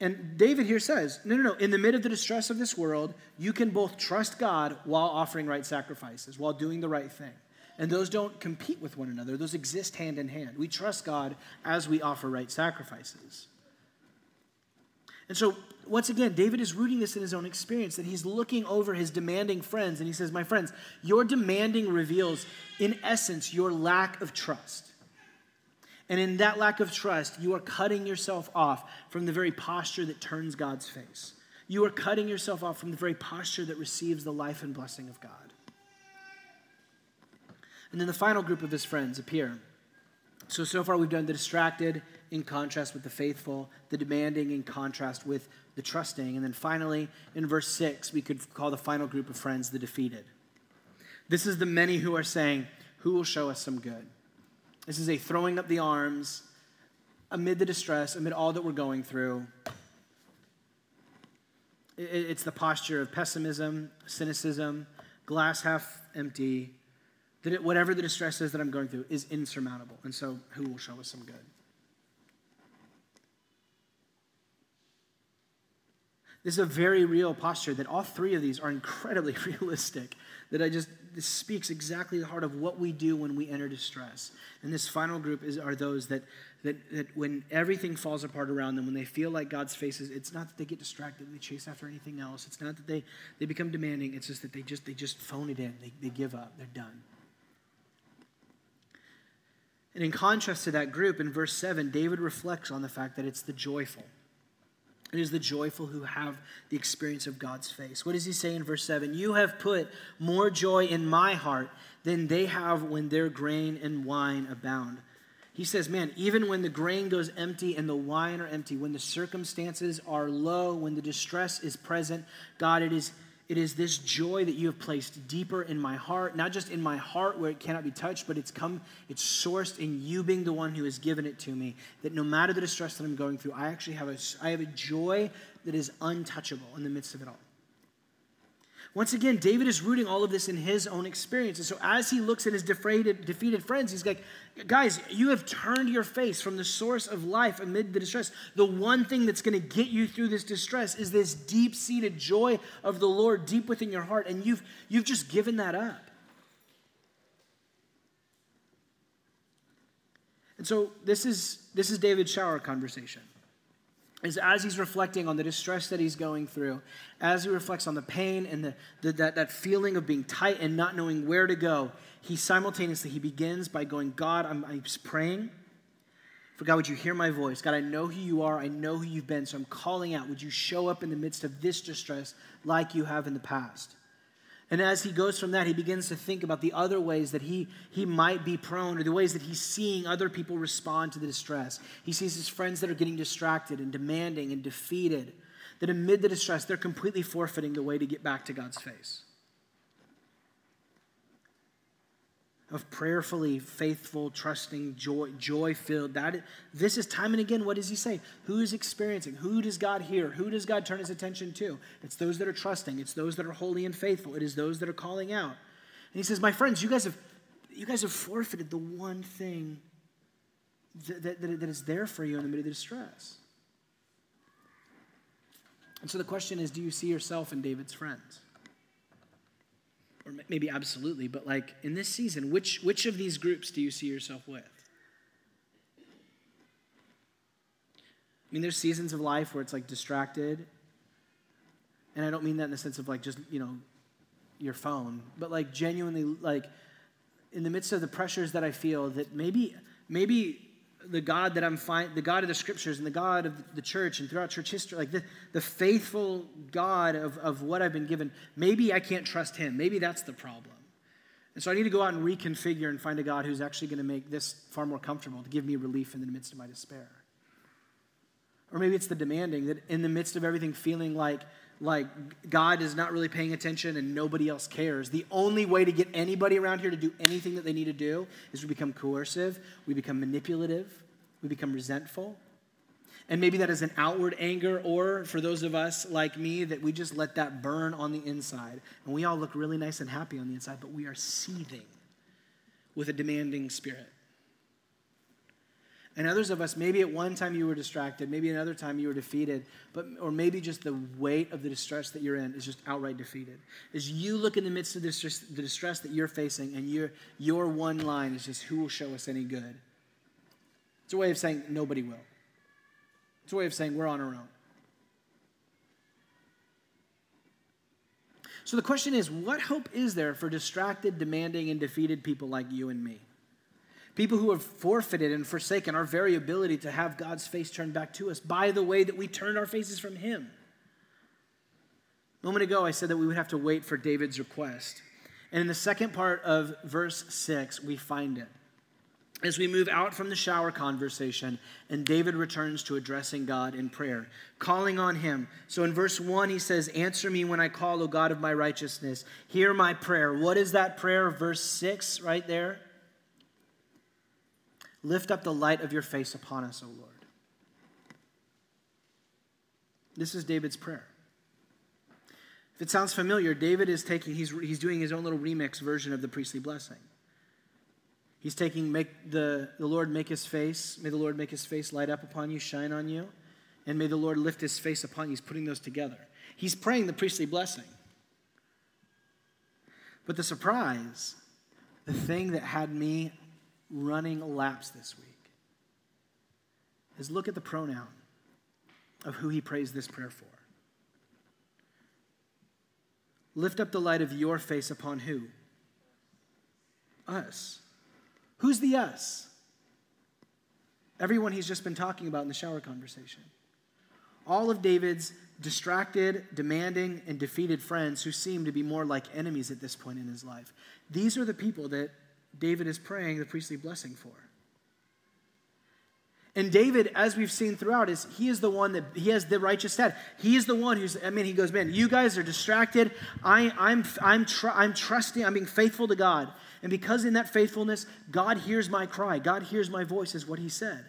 And David here says, no, no, no, in the midst of the distress of this world, you can both trust God while offering right sacrifices, while doing the right thing. And those don't compete with one another, those exist hand in hand. We trust God as we offer right sacrifices. And so once again, David is rooting this in his own experience that he's looking over his demanding friends and he says, My friends, your demanding reveals, in essence, your lack of trust. And in that lack of trust, you are cutting yourself off from the very posture that turns God's face. You are cutting yourself off from the very posture that receives the life and blessing of God. And then the final group of his friends appear. So, so far we've done the distracted in contrast with the faithful, the demanding in contrast with the trusting. And then finally, in verse 6, we could call the final group of friends the defeated. This is the many who are saying, Who will show us some good? This is a throwing up the arms amid the distress, amid all that we're going through. It's the posture of pessimism, cynicism, glass half empty, that whatever the distress is that I'm going through is insurmountable. And so, who will show us some good? This is a very real posture that all three of these are incredibly realistic. That I just, this speaks exactly the heart of what we do when we enter distress. And this final group is, are those that, that, that when everything falls apart around them, when they feel like God's faces, it's not that they get distracted, and they chase after anything else. It's not that they, they become demanding, it's just that they just, they just phone it in. They, they give up, they're done. And in contrast to that group, in verse 7, David reflects on the fact that it's the joyful. It is the joyful who have the experience of God's face. What does he say in verse 7? You have put more joy in my heart than they have when their grain and wine abound. He says, Man, even when the grain goes empty and the wine are empty, when the circumstances are low, when the distress is present, God, it is it is this joy that you have placed deeper in my heart, not just in my heart where it cannot be touched, but it's come, it's sourced in you being the one who has given it to me. That no matter the distress that I'm going through, I actually have a, I have a joy that is untouchable in the midst of it all. Once again, David is rooting all of this in his own experience. And so as he looks at his defeated, defeated friends, he's like, guys, you have turned your face from the source of life amid the distress. The one thing that's going to get you through this distress is this deep-seated joy of the Lord deep within your heart. And you've, you've just given that up. And so this is, this is David's shower conversation is as he's reflecting on the distress that he's going through, as he reflects on the pain and the, the, that, that feeling of being tight and not knowing where to go, he simultaneously he begins by going, God, I'm, I'm praying for God, would you hear my voice? God, I know who you are. I know who you've been. So I'm calling out. Would you show up in the midst of this distress like you have in the past? And as he goes from that, he begins to think about the other ways that he, he might be prone, or the ways that he's seeing other people respond to the distress. He sees his friends that are getting distracted and demanding and defeated, that amid the distress, they're completely forfeiting the way to get back to God's face. Of prayerfully faithful, trusting, joy, joy-filled. That this is time and again. What does he say? Who is experiencing? Who does God hear? Who does God turn his attention to? It's those that are trusting. It's those that are holy and faithful. It is those that are calling out. And he says, "My friends, you guys have, you guys have forfeited the one thing that, that, that is there for you in the middle of the distress." And so the question is, do you see yourself in David's friends? Or maybe absolutely, but like in this season, which, which of these groups do you see yourself with? I mean, there's seasons of life where it's like distracted. And I don't mean that in the sense of like just, you know, your phone, but like genuinely, like in the midst of the pressures that I feel, that maybe, maybe the God that I'm finding, the God of the scriptures and the God of the church and throughout church history, like the, the faithful God of, of what I've been given, maybe I can't trust him. Maybe that's the problem. And so I need to go out and reconfigure and find a God who's actually going to make this far more comfortable, to give me relief in the midst of my despair. Or maybe it's the demanding that in the midst of everything feeling like, like God is not really paying attention and nobody else cares. The only way to get anybody around here to do anything that they need to do is we become coercive, we become manipulative, we become resentful. And maybe that is an outward anger, or for those of us like me, that we just let that burn on the inside. And we all look really nice and happy on the inside, but we are seething with a demanding spirit. And others of us, maybe at one time you were distracted, maybe another time you were defeated, but or maybe just the weight of the distress that you're in is just outright defeated. As you look in the midst of the distress, the distress that you're facing, and your your one line is just, "Who will show us any good?" It's a way of saying nobody will. It's a way of saying we're on our own. So the question is, what hope is there for distracted, demanding, and defeated people like you and me? People who have forfeited and forsaken our very ability to have God's face turned back to us by the way that we turned our faces from Him. A moment ago, I said that we would have to wait for David's request. And in the second part of verse 6, we find it. As we move out from the shower conversation, and David returns to addressing God in prayer, calling on him. So in verse 1, he says, Answer me when I call, O God of my righteousness. Hear my prayer. What is that prayer? Verse 6, right there. Lift up the light of your face upon us, O Lord. This is David's prayer. If it sounds familiar, David is taking, he's, he's doing his own little remix version of the priestly blessing. He's taking, make the, the Lord make his face, may the Lord make his face light up upon you, shine on you, and may the Lord lift his face upon you. He's putting those together. He's praying the priestly blessing. But the surprise, the thing that had me running laps this week, is look at the pronoun of who he prays this prayer for. Lift up the light of your face upon who? Us. Who's the us? Everyone he's just been talking about in the shower conversation. All of David's distracted, demanding, and defeated friends who seem to be more like enemies at this point in his life. These are the people that David is praying the priestly blessing for. And David, as we've seen throughout, is he is the one that he has the righteous stead. He is the one who's, I mean, he goes, man, you guys are distracted. I, I'm, I'm, tr- I'm trusting, I'm being faithful to God. And because in that faithfulness, God hears my cry, God hears my voice, is what he said.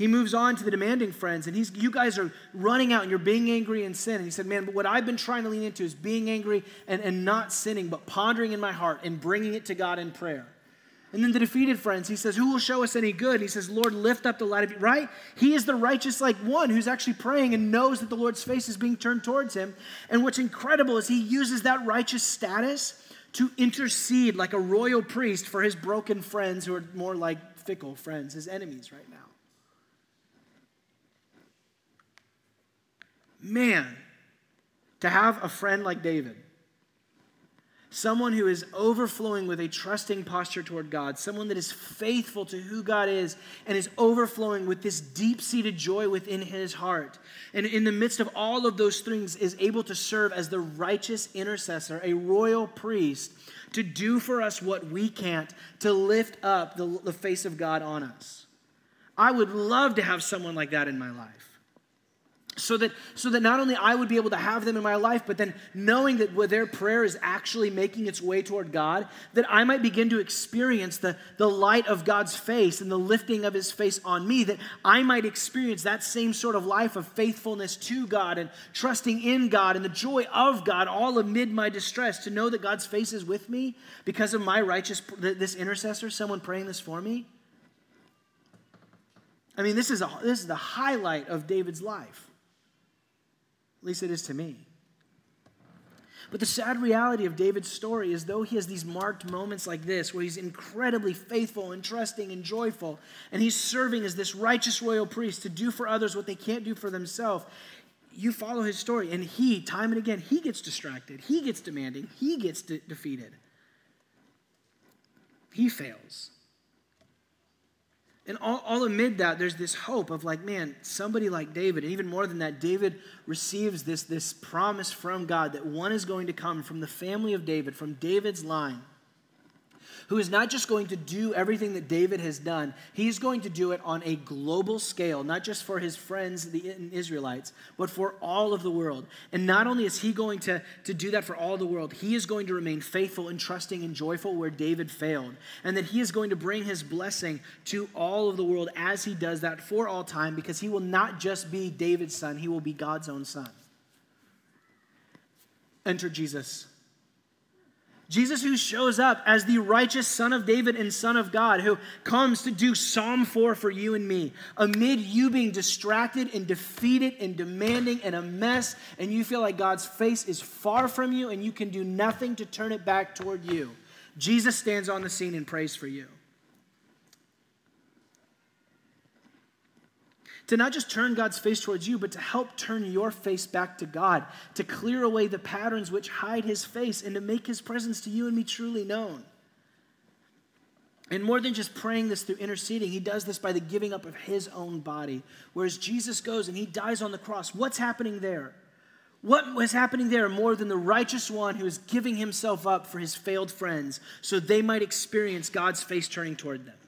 He moves on to the demanding friends, and he's, you guys are running out and you're being angry and sin. And he said, Man, but what I've been trying to lean into is being angry and, and not sinning, but pondering in my heart and bringing it to God in prayer. And then the defeated friends, he says, Who will show us any good? And he says, Lord, lift up the light of you, right? He is the righteous, like one who's actually praying and knows that the Lord's face is being turned towards him. And what's incredible is he uses that righteous status to intercede like a royal priest for his broken friends who are more like fickle friends, his enemies right now. Man, to have a friend like David someone who is overflowing with a trusting posture toward God, someone that is faithful to who God is and is overflowing with this deep seated joy within his heart. And in the midst of all of those things, is able to serve as the righteous intercessor, a royal priest, to do for us what we can't, to lift up the, the face of God on us. I would love to have someone like that in my life so that so that not only I would be able to have them in my life, but then knowing that their prayer is actually making its way toward God, that I might begin to experience the, the light of God's face and the lifting of his face on me, that I might experience that same sort of life of faithfulness to God and trusting in God and the joy of God all amid my distress, to know that God's face is with me because of my righteous this intercessor, someone praying this for me. I mean, this is, a, this is the highlight of David's life. At least it is to me. But the sad reality of David's story is though he has these marked moments like this, where he's incredibly faithful and trusting and joyful, and he's serving as this righteous royal priest to do for others what they can't do for themselves, you follow his story, and he, time and again, he gets distracted, he gets demanding, he gets de- defeated. He fails. And all, all, amid that, there's this hope of like, man, somebody like David, and even more than that, David receives this, this promise from God that one is going to come from the family of David, from David's line, who is not just going to do everything that David has done, he's going to do it on a global scale, not just for his friends, the Israelites, but for all of the world. And not only is he going to, to do that for all the world, he is going to remain faithful and trusting and joyful where David failed. And that he is going to bring his blessing to all of the world as he does that for all time, because he will not just be David's son, he will be God's own son. Enter Jesus. Jesus, who shows up as the righteous Son of David and Son of God, who comes to do Psalm 4 for you and me, amid you being distracted and defeated and demanding and a mess, and you feel like God's face is far from you and you can do nothing to turn it back toward you. Jesus stands on the scene and prays for you. To not just turn God's face towards you, but to help turn your face back to God, to clear away the patterns which hide his face, and to make his presence to you and me truly known. And more than just praying this through interceding, he does this by the giving up of his own body. Whereas Jesus goes and he dies on the cross. What's happening there? What was happening there more than the righteous one who is giving himself up for his failed friends so they might experience God's face turning toward them?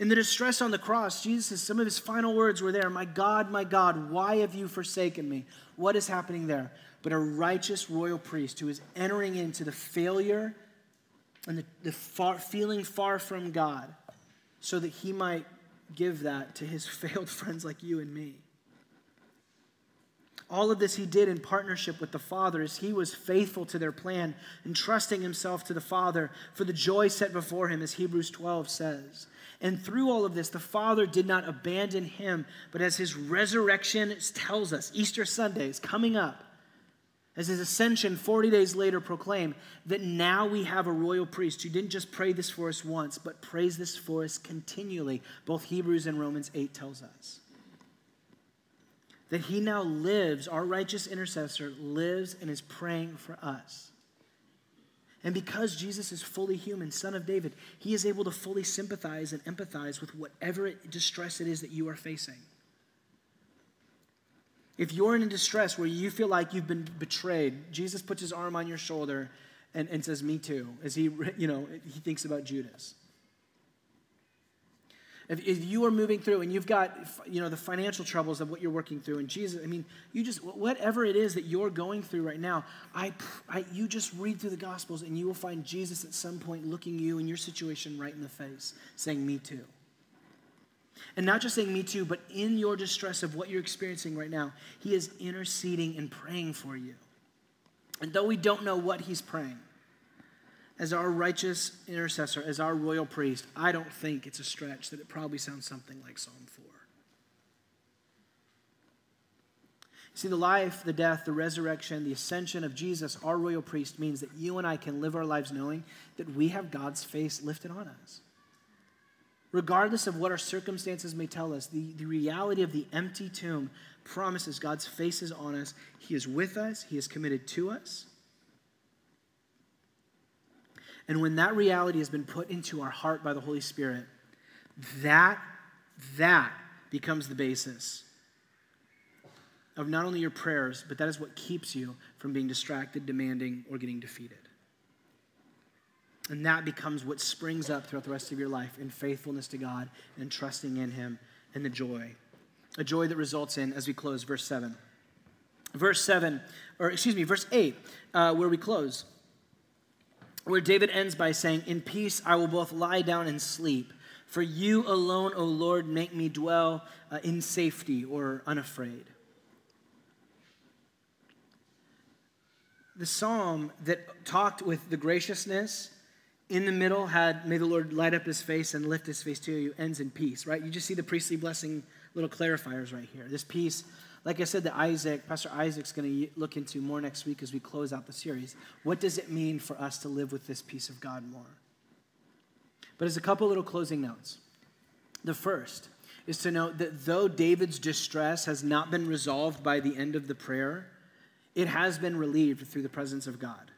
In the distress on the cross, Jesus, some of his final words were there My God, my God, why have you forsaken me? What is happening there? But a righteous royal priest who is entering into the failure and the, the far, feeling far from God so that he might give that to his failed friends like you and me. All of this he did in partnership with the Father as he was faithful to their plan, entrusting himself to the Father for the joy set before him, as Hebrews 12 says. And through all of this, the Father did not abandon him, but as his resurrection tells us, Easter Sunday is coming up, as his ascension 40 days later proclaimed, that now we have a royal priest who didn't just pray this for us once, but prays this for us continually. Both Hebrews and Romans 8 tells us that he now lives, our righteous intercessor lives and is praying for us. And because Jesus is fully human, son of David, he is able to fully sympathize and empathize with whatever distress it is that you are facing. If you're in a distress where you feel like you've been betrayed, Jesus puts his arm on your shoulder and, and says, Me too, as he, you know, he thinks about Judas. If, if you are moving through and you've got, you know, the financial troubles of what you're working through, and Jesus, I mean, you just, whatever it is that you're going through right now, I, I, you just read through the Gospels and you will find Jesus at some point looking you and your situation right in the face, saying, Me too. And not just saying me too, but in your distress of what you're experiencing right now, He is interceding and praying for you. And though we don't know what He's praying, as our righteous intercessor, as our royal priest, I don't think it's a stretch that it probably sounds something like Psalm 4. See, the life, the death, the resurrection, the ascension of Jesus, our royal priest, means that you and I can live our lives knowing that we have God's face lifted on us. Regardless of what our circumstances may tell us, the, the reality of the empty tomb promises God's face is on us. He is with us, He is committed to us. And when that reality has been put into our heart by the Holy Spirit, that, that becomes the basis of not only your prayers, but that is what keeps you from being distracted, demanding, or getting defeated. And that becomes what springs up throughout the rest of your life in faithfulness to God and trusting in Him and the joy. A joy that results in, as we close, verse 7. Verse 7, or excuse me, verse 8, uh, where we close where David ends by saying, In peace I will both lie down and sleep. For you alone, O Lord, make me dwell uh, in safety or unafraid. The psalm that talked with the graciousness in the middle had, May the Lord light up his face and lift his face to you, ends in peace, right? You just see the priestly blessing little clarifiers right here. This peace like I said, that Isaac, Pastor Isaac's going to look into more next week as we close out the series. What does it mean for us to live with this peace of God more? But as a couple little closing notes. The first is to note that though David's distress has not been resolved by the end of the prayer, it has been relieved through the presence of God.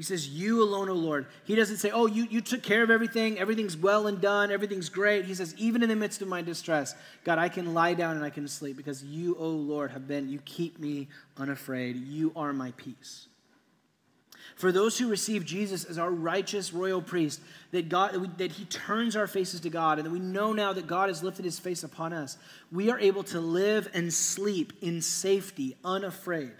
He says, You alone, O Lord. He doesn't say, Oh, you, you took care of everything. Everything's well and done. Everything's great. He says, Even in the midst of my distress, God, I can lie down and I can sleep because you, O Lord, have been, you keep me unafraid. You are my peace. For those who receive Jesus as our righteous royal priest, that, God, that he turns our faces to God, and that we know now that God has lifted his face upon us, we are able to live and sleep in safety, unafraid.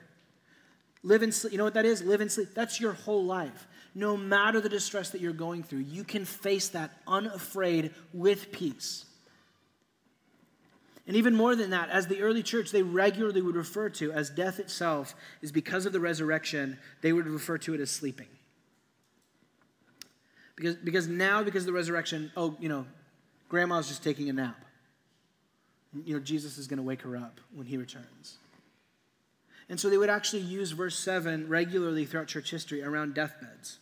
Live and sleep. You know what that is? Live and sleep. That's your whole life. No matter the distress that you're going through, you can face that unafraid with peace. And even more than that, as the early church, they regularly would refer to as death itself is because of the resurrection, they would refer to it as sleeping. Because, because now, because of the resurrection, oh, you know, grandma's just taking a nap. You know, Jesus is going to wake her up when he returns. And so they would actually use verse 7 regularly throughout church history around deathbeds.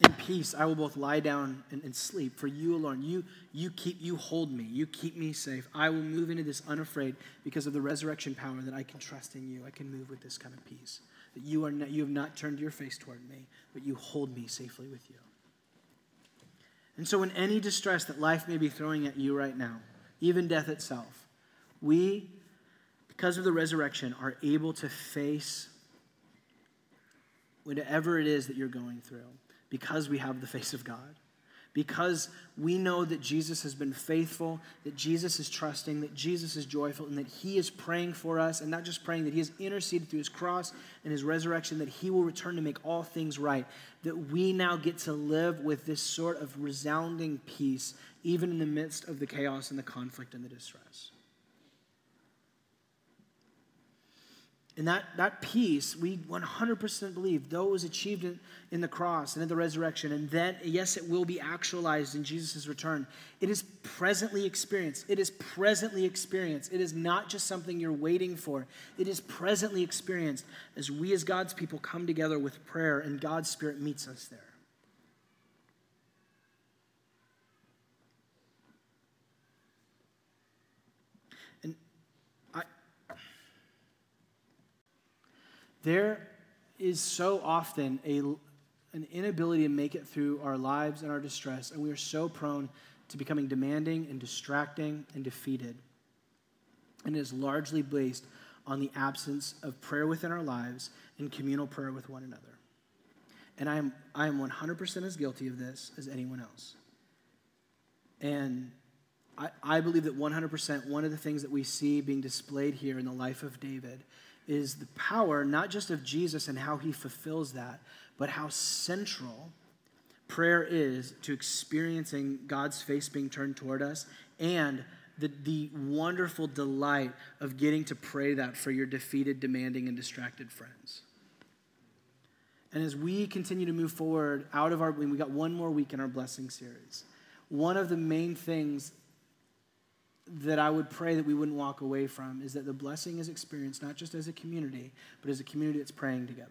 In peace, I will both lie down and, and, sleep. For you alone, you, you keep, you hold me. You keep me safe. I will move into this unafraid because of the resurrection power that I can trust in you. I can move with this kind of peace. that you, are not, you have not turned your face toward me, but you hold me safely with you. And so, in any distress that life may be throwing at you right now, even death itself, we, because of the resurrection, are able to face whatever it is that you're going through because we have the face of God because we know that Jesus has been faithful, that Jesus is trusting, that Jesus is joyful, and that He is praying for us, and not just praying, that He has interceded through His cross and His resurrection, that He will return to make all things right, that we now get to live with this sort of resounding peace, even in the midst of the chaos and the conflict and the distress. And that, that peace, we 100% believe, though it was achieved in, in the cross and in the resurrection, and then, yes, it will be actualized in Jesus' return, it is presently experienced. It is presently experienced. It is not just something you're waiting for, it is presently experienced as we, as God's people, come together with prayer and God's Spirit meets us there. There is so often a, an inability to make it through our lives and our distress, and we are so prone to becoming demanding and distracting and defeated. And it is largely based on the absence of prayer within our lives and communal prayer with one another. And I am, I am 100% as guilty of this as anyone else. And I, I believe that 100%, one of the things that we see being displayed here in the life of David is the power not just of Jesus and how he fulfills that, but how central prayer is to experiencing God's face being turned toward us and the, the wonderful delight of getting to pray that for your defeated, demanding, and distracted friends. And as we continue to move forward out of our, we got one more week in our blessing series. One of the main things that I would pray that we wouldn't walk away from is that the blessing is experienced not just as a community, but as a community that's praying together.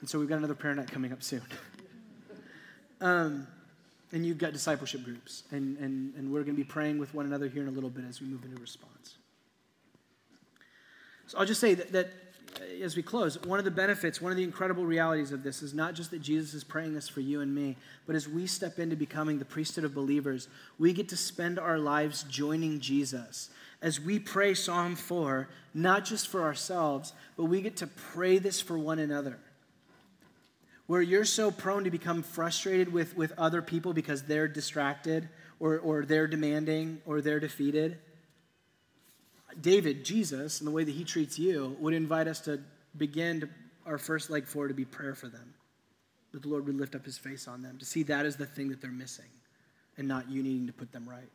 And so we've got another prayer night coming up soon. um, and you've got discipleship groups, and, and, and we're going to be praying with one another here in a little bit as we move into response. So I'll just say that, that Uh, as we close, one of the benefits, one of the incredible realities of this is not just that Jesus is praying this for you and me, but as we step into becoming the priesthood of believers, we get to spend our lives joining Jesus. As we pray Psalm 4, not just for ourselves, but we get to pray this for one another. Where you're so prone to become frustrated with, with other people because they're distracted or, or they're demanding or they're defeated David, Jesus, and the way that he treats you, would invite us to begin to, our first leg forward to be prayer for them. That the Lord would lift up his face on them, to see that is the thing that they're missing and not you needing to put them right.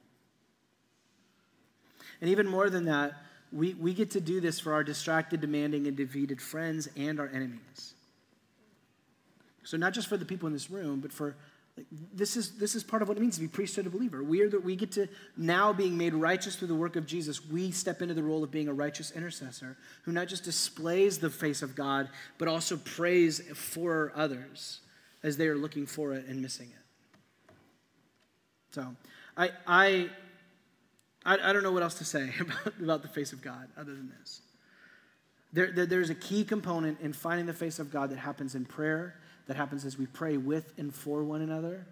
And even more than that, we, we get to do this for our distracted, demanding, and defeated friends and our enemies. So, not just for the people in this room, but for this is, this is part of what it means to be priesthood of believer. We, are the, we get to, now being made righteous through the work of Jesus, we step into the role of being a righteous intercessor who not just displays the face of God, but also prays for others as they are looking for it and missing it. So, I, I, I, I don't know what else to say about, about the face of God other than this. There, there, there's a key component in finding the face of God that happens in prayer that happens as we pray with and for one another.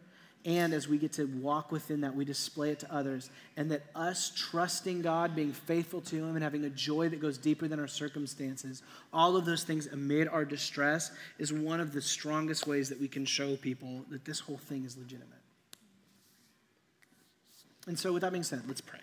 And as we get to walk within that, we display it to others. And that us trusting God, being faithful to Him, and having a joy that goes deeper than our circumstances, all of those things amid our distress is one of the strongest ways that we can show people that this whole thing is legitimate. And so, with that being said, let's pray.